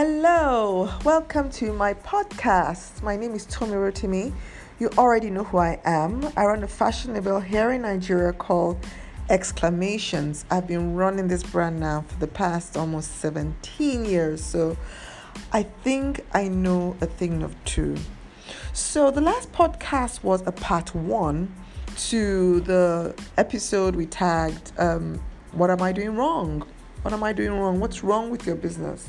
Hello, welcome to my podcast. My name is Tommy Rotimi. You already know who I am. I run a fashion label here in Nigeria called Exclamations. I've been running this brand now for the past almost 17 years, so I think I know a thing of two. So, the last podcast was a part one to the episode we tagged um, What Am I Doing Wrong? What am I doing wrong? What's wrong with your business?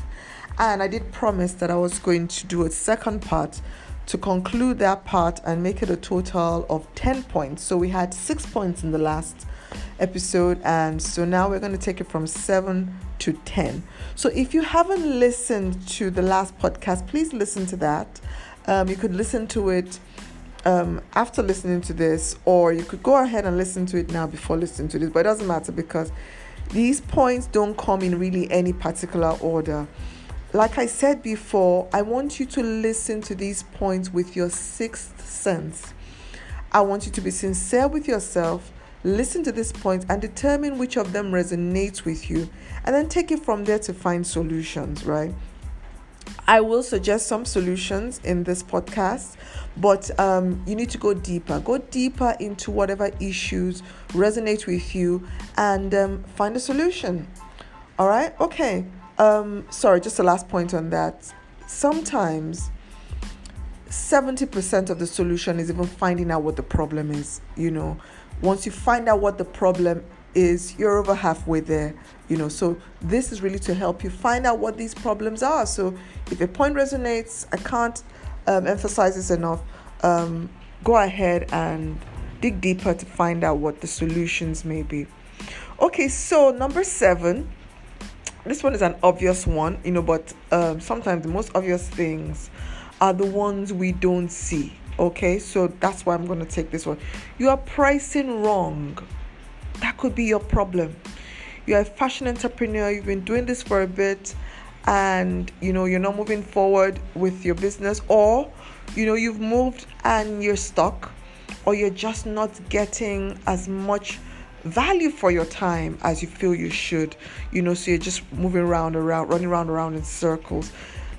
And I did promise that I was going to do a second part to conclude that part and make it a total of 10 points. So we had six points in the last episode, and so now we're going to take it from seven to 10. So if you haven't listened to the last podcast, please listen to that. Um, you could listen to it um, after listening to this, or you could go ahead and listen to it now before listening to this, but it doesn't matter because these points don't come in really any particular order. Like I said before, I want you to listen to these points with your sixth sense. I want you to be sincere with yourself, listen to these points, and determine which of them resonates with you, and then take it from there to find solutions, right? I will suggest some solutions in this podcast, but um, you need to go deeper. Go deeper into whatever issues resonate with you and um, find a solution. All right? Okay. Um, sorry, just the last point on that. Sometimes 70% of the solution is even finding out what the problem is. You know, once you find out what the problem is you're over halfway there you know. So this is really to help you find out what these problems are. So if a point resonates i can't um, emphasize this enough um, go ahead and dig deeper to find out what the solutions may be. Okay so number seven this one is an obvious one you know but um, sometimes the most obvious things are the ones we don't see okay? So that's why i'm going to take this one. You are pricing wrong that could be your problem. You're a fashion entrepreneur, you've been doing this for a bit, and you know you're not moving forward with your business, or you know you've moved and you're stuck, or you're just not getting as much value for your time as you feel you should you know so you're just moving around around running around around in circles.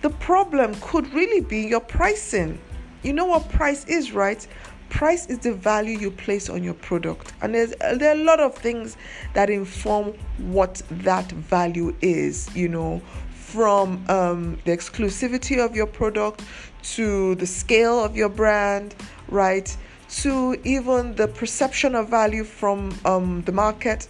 The problem could really be your pricing. You know what price is right price is the value you place on your product and there's there are a lot of things that inform what that value is you know from um, the exclusivity of your product to the scale of your brand right to even the perception of value from um, the market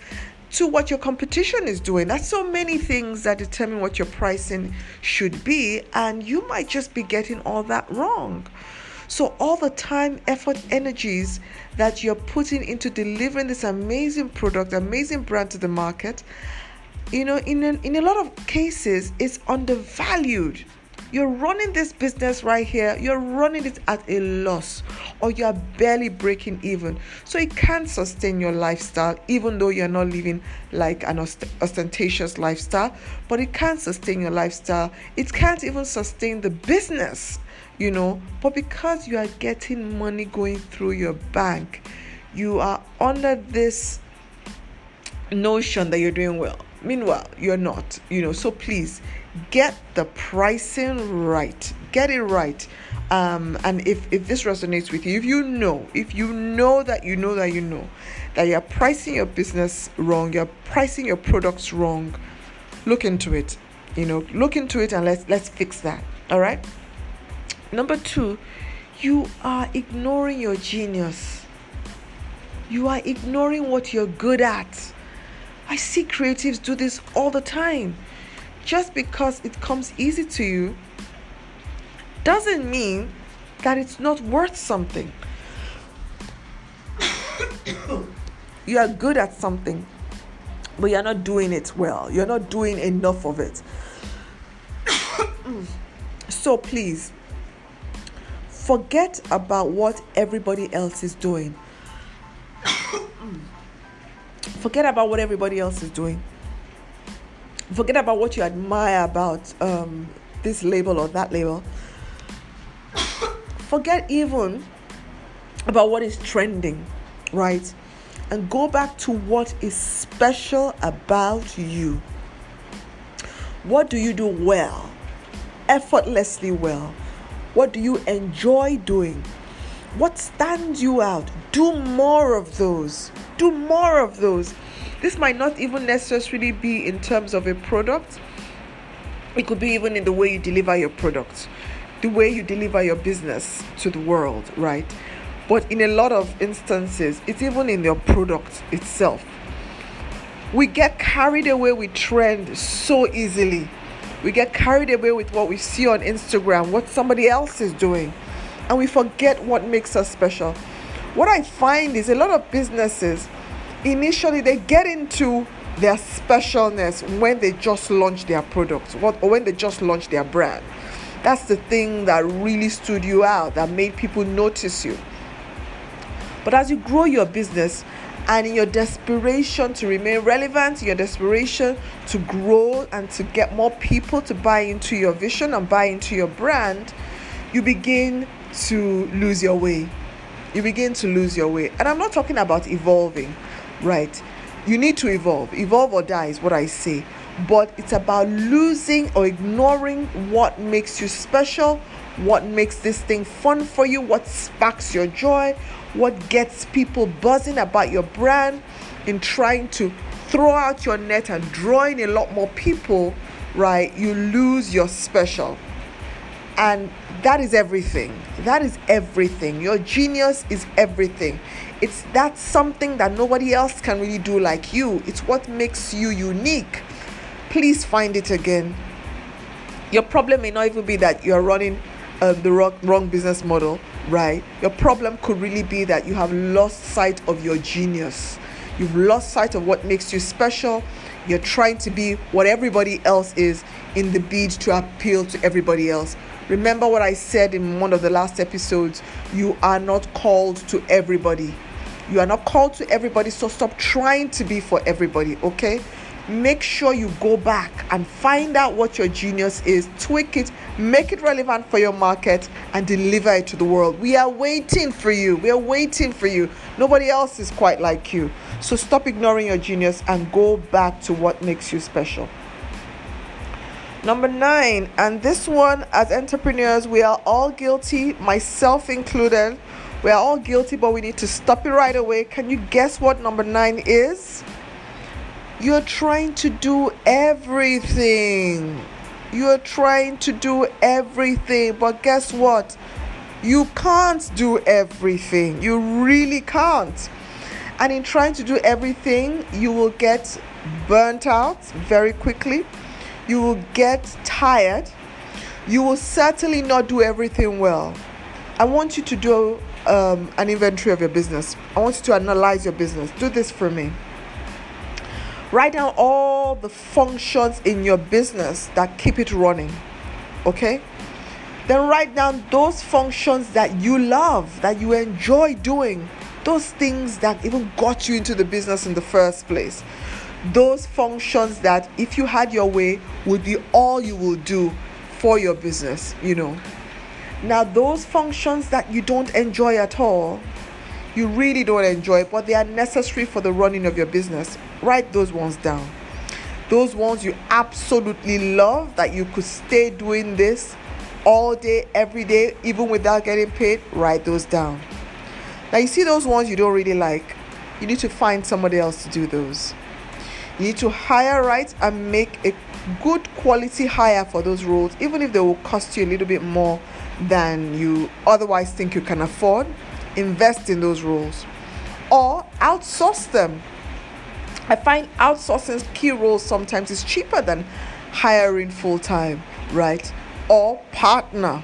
to what your competition is doing. That's so many things that determine what your pricing should be, and you might just be getting all that wrong. So, all the time, effort, energies that you're putting into delivering this amazing product, amazing brand to the market, you know, in, an, in a lot of cases, it's undervalued. You're running this business right here, you're running it at a loss, or you're barely breaking even. So it can't sustain your lifestyle, even though you're not living like an ostentatious lifestyle, but it can't sustain your lifestyle. It can't even sustain the business you know but because you are getting money going through your bank you are under this notion that you're doing well. Meanwhile you're not you know. So please get the pricing right. Get it right. Um, and if if this resonates with you if you know if you know that you know that you know that you're pricing your business wrong you're pricing your products wrong look into it you know. Look into it and let's let's fix that. All right Number two, you are ignoring your genius. You are ignoring what you're good at. I see creatives do this all the time. Just because it comes easy to you doesn't mean that it's not worth something. you are good at something, but you're not doing it well. You're not doing enough of it. so please Forget about what everybody else is doing. Forget about what everybody else is doing. Forget about what you admire about um, this label or that label. Forget even about what is trending, right? And go back to what is special about you. What do you do well? effortlessly well? What do you enjoy doing? What stands you out? Do more of those. Do more of those. This might not even necessarily be in terms of a product, it could be even in the way you deliver your product, the way you deliver your business to the world, right? But in a lot of instances, it's even in your product itself. We get carried away with trend so easily. We get carried away with what we see on Instagram, what somebody else is doing, and we forget what makes us special. What I find is a lot of businesses initially they get into their specialness when they just launch their product what or when they just launch their brand that's the thing that really stood you out that made people notice you but as you grow your business and in your desperation to remain relevant, your desperation to grow and to get more people to buy into your vision and buy into your brand, you begin to lose your way. You begin to lose your way. And I'm not talking about evolving, right? You need to evolve. Evolve or die is what I say. But it's about losing or ignoring what makes you special, what makes this thing fun for you, what sparks your joy, what gets people buzzing about your brand in trying to throw out your net and draw in a lot more people, right? You lose your special. And that is everything. That is everything. Your genius is everything. It's that something that nobody else can really do like you. It's what makes you unique. Please find it again. Your problem may not even be that you're running um, the wrong, wrong business model, right? Your problem could really be that you have lost sight of your genius. You've lost sight of what makes you special. You're trying to be what everybody else is in the bid to appeal to everybody else. Remember what I said in one of the last episodes you are not called to everybody. You are not called to everybody, so stop trying to be for everybody, okay? make sure you go back and find out what your genius is, tweak it, make it relevant for your market, and deliver it to the world. We are waiting for you. We are waiting for you. Nobody else is quite like you. So stop ignoring your genius and go back to what makes you special. Number nine, and this one, as entrepreneurs, we are all guilty, myself included. We are all guilty, but we need to stop it right away. Can you guess what number nine is? You're trying to do everything. You're trying to do everything, but guess what? You can't do everything. You really can't. And in trying to do everything, you will get burnt out very quickly. You will get tired. You will certainly not do everything well. I want you to do um, an inventory of your business. I want you to analyze your business. Do this for me. Write down all the functions in your business that keep it running. Okay? Then write down those functions that you love, that you enjoy doing, those things that even got you into the business in the first place. Those functions that, if you had your way, would be all you will do for your business, you know. Now, those functions that you don't enjoy at all, you really don't enjoy, but they are necessary for the running of your business. Write those ones down. Those ones you absolutely love that you could stay doing this all day, every day, even without getting paid. Write those down. Now, you see those ones you don't really like, you need to find somebody else to do those. You need to hire right and make a good quality hire for those roles, even if they will cost you a little bit more than you otherwise think you can afford invest in those roles or outsource them. I find outsourcing key roles sometimes is cheaper than hiring full time, right? Or partner.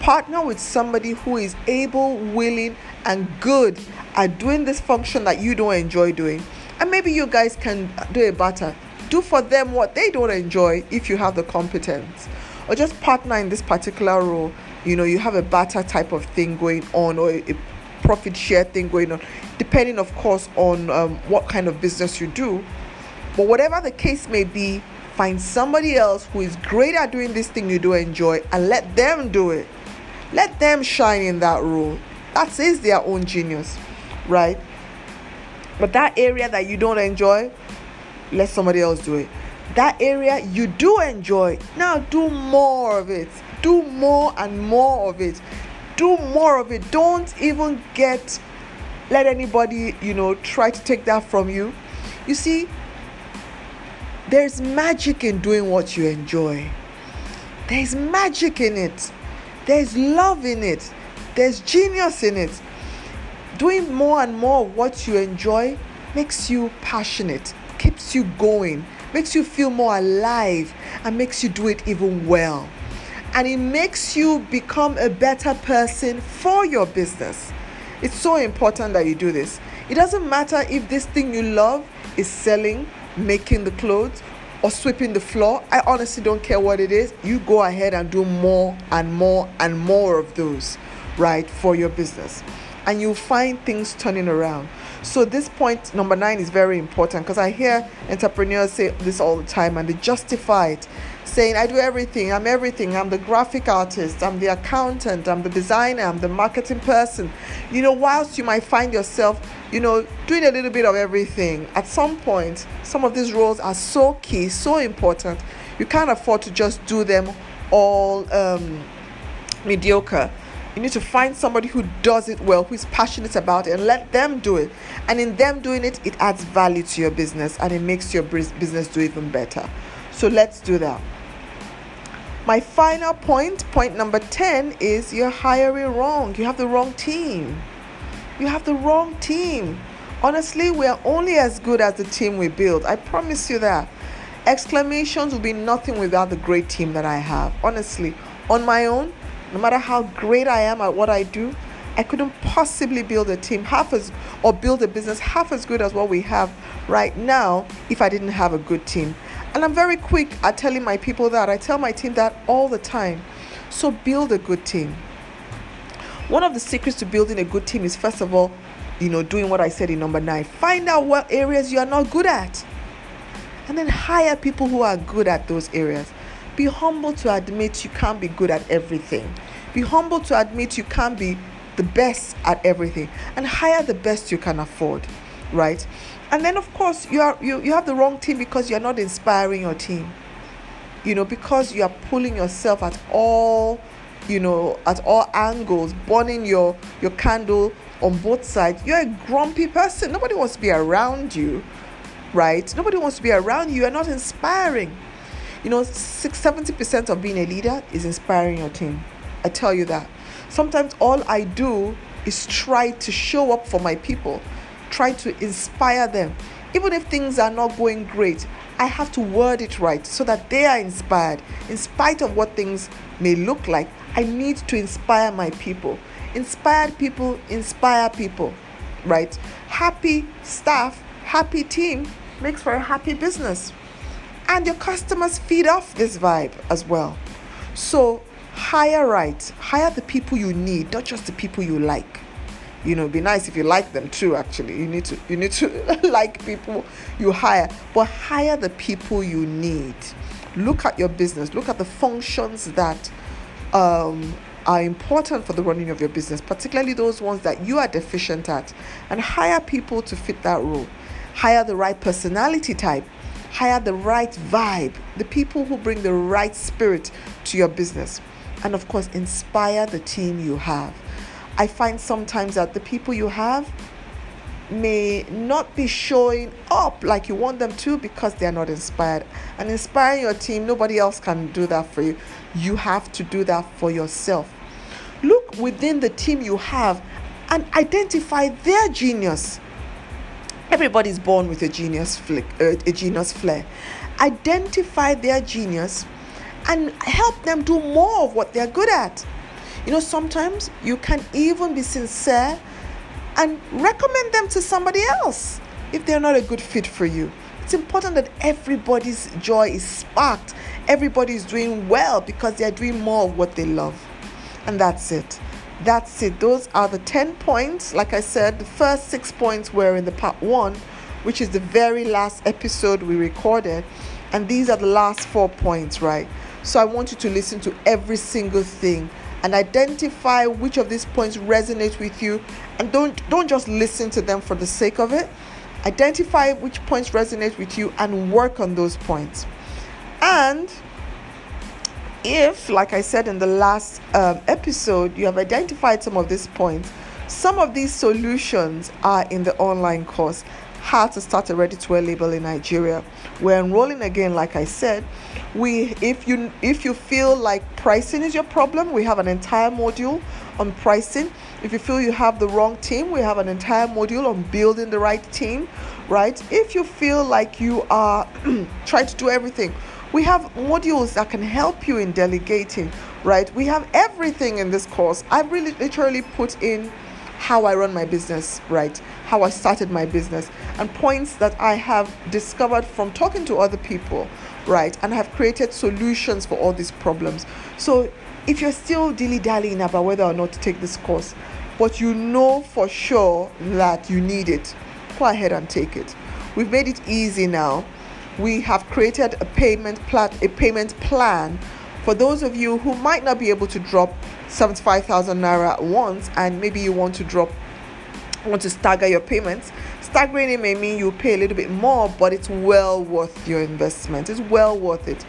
Partner with somebody who is able, willing, and good at doing this function that you don't enjoy doing. And maybe you guys can do a better. Do for them what they don't enjoy if you have the competence. Or just partner in this particular role you know you have a barter type of thing going on or a profit share thing going on depending of course on um, what kind of business you do. But whatever the case may be find somebody else who is great at doing this thing you do enjoy and let them do it. Let them shine in that role. That is their own genius right? But that area that you don't enjoy let somebody else do it. That area you do enjoy, now do more of it. Do more and more of it. Do more of it. Don't even get let anybody, you know, try to take that from you. You see, there's magic in doing what you enjoy. There's magic in it. There's love in it. There's genius in it. Doing more and more of what you enjoy makes you passionate, keeps you going, makes you feel more alive, and makes you do it even well. And it makes you become a better person for your business. It's so important that you do this. It doesn't matter if this thing you love is selling, making the clothes, or sweeping the floor. I honestly don't care what it is. You go ahead and do more and more and more of those, right, for your business. And you'll find things turning around. So, this point number nine is very important because I hear entrepreneurs say this all the time and they justify it saying, I do everything, I'm everything, I'm the graphic artist, I'm the accountant, I'm the designer, I'm the marketing person. You know, whilst you might find yourself, you know, doing a little bit of everything, at some point, some of these roles are so key, so important, you can't afford to just do them all um, mediocre. You need to find somebody who does it well, who is passionate about it, and let them do it. And in them doing it, it adds value to your business and it makes your business do even better. So let's do that. My final point, point number 10, is you're hiring wrong. You have the wrong team. You have the wrong team. Honestly, we are only as good as the team we build. I promise you that. Exclamations will be nothing without the great team that I have. Honestly, on my own, no matter how great I am at what I do, I couldn't possibly build a team half as or build a business half as good as what we have right now if I didn't have a good team. And I'm very quick at telling my people that. I tell my team that all the time. So build a good team. One of the secrets to building a good team is first of all, you know, doing what I said in number nine. Find out what areas you are not good at. And then hire people who are good at those areas. Be humble to admit you can't be good at everything. Be humble to admit you can't be the best at everything. And hire the best you can afford, right? And then of course you are you, you have the wrong team because you're not inspiring your team. You know because you are pulling yourself at all you know at all angles burning your your candle on both sides. You're a grumpy person. Nobody wants to be around you right? Nobody wants to be around you. You're not inspiring. You know 6 70% of being a leader is inspiring your team. I tell you that. Sometimes all i do is try to show up for my people try to inspire them. Even if things are not going great, I have to word it right so that they are inspired. In spite of what things may look like, I need to inspire my people. Inspired people inspire people, right? Happy staff, happy team makes for a happy business. And your customers feed off this vibe as well. So, hire right, hire the people you need, not just the people you like you know be nice if you like them too actually. You need to you need to like people you hire but hire the people you need. Look at your business. Look at the functions that um, are important for the running of your business particularly those ones that you are deficient at and hire people to fit that role. Hire the right personality type. Hire the right vibe the people who bring the right spirit to your business. And of course inspire the team you have I find sometimes that the people you have may not be showing up like you want them to because they are not inspired. And inspiring your team, nobody else can do that for you. You have to do that for yourself. Look within the team you have and identify their genius. Everybody's born with a genius flick, uh, a genius flair. Identify their genius and help them do more of what they're good at. You know, sometimes you can even be sincere and recommend them to somebody else if they're not a good fit for you. It's important that everybody's joy is sparked, everybody's doing well because they're doing more of what they love. And that's it. That's it. Those are the 10 points. Like I said, the first six points were in the part one, which is the very last episode we recorded. And these are the last four points, right? So I want you to listen to every single thing and identify which of these points resonate with you and don't don't just listen to them for the sake of it identify which points resonate with you and work on those points And if, like I said in the last um, episode, you have identified some of these points, some of these solutions are in the online course How to Start a Ready to Wear Label in Nigeria. We're enrolling again, like I said. We, if you if you feel like pricing is your problem, we have an entire module on pricing. If you feel you have the wrong team, we have an entire module on building the right team, right? If you feel like you are trying to do everything, we have modules that can help you in delegating, right? We have everything in this course. I've really literally put in how I run my business, right? How I started my business, and points that I have discovered from talking to other people, right? And have created solutions for all these problems. So, if you're still dilly dallying about whether or not to take this course, but you know for sure that you need it, go ahead and take it. We've made it easy now we have created a payment plan a payment plan for those of you who might not be able to drop 75,000 naira at once and maybe you want to drop want to stagger your payments staggering it may mean you pay a little bit more but it's well worth your investment it's well worth it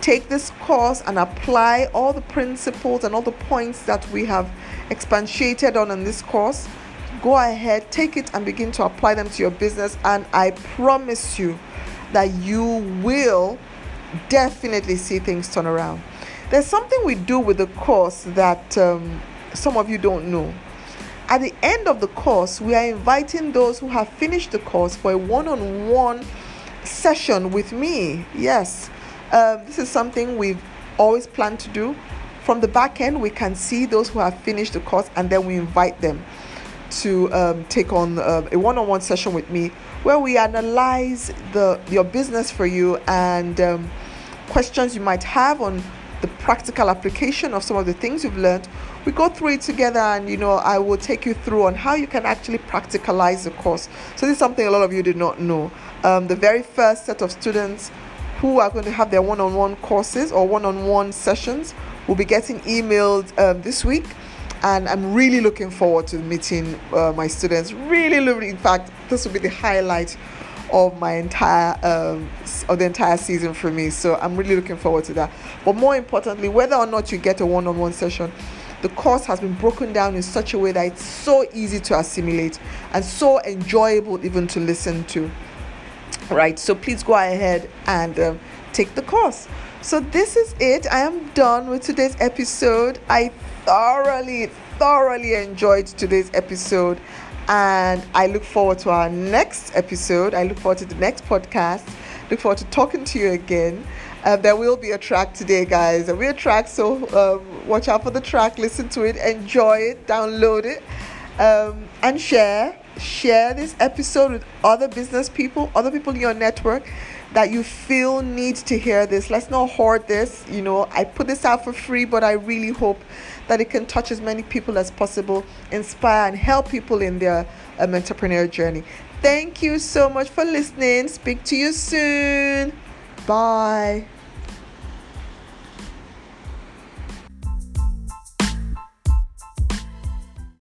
take this course and apply all the principles and all the points that we have expatiated on in this course go ahead take it and begin to apply them to your business and i promise you that you will definitely see things turn around. There's something we do with the course that um, some of you don't know. At the end of the course, we are inviting those who have finished the course for a one on one session with me. Yes, uh, this is something we've always planned to do. From the back end, we can see those who have finished the course and then we invite them to um, take on uh, a one on one session with me where we analyze the your business for you and um, questions you might have on the practical application of some of the things you've learned we go through it together and you know i will take you through on how you can actually practicalize the course. So this is something a lot of you did not know. Um, the very first set of students who are going to have their one-on-one courses or one-on-one sessions will be getting emailed um, this week. And I'm really looking forward to meeting uh, my students. Really, really, in fact, this will be the highlight of my entire um, of the entire season for me. So I'm really looking forward to that. But more importantly, whether or not you get a one-on-one session, the course has been broken down in such a way that it's so easy to assimilate and so enjoyable even to listen to. Right. So please go ahead and um, take the course. So this is it. I am done with today's episode. I thoroughly, thoroughly enjoyed today's episode. And I look forward to our next episode. I look forward to the next podcast. Look forward to talking to you again. There will be a track today, guys. A track, so um, watch out for the track. Listen to it, enjoy it, download it, um, and share. Share this episode with other business people, other people in your network that you feel need to hear this. Let's not hoard this. You know, I put this out for free, but I really hope that it can touch as many people as possible, inspire and help people in their um, entrepreneur journey. Thank you so much for listening. Speak to you soon. Bye.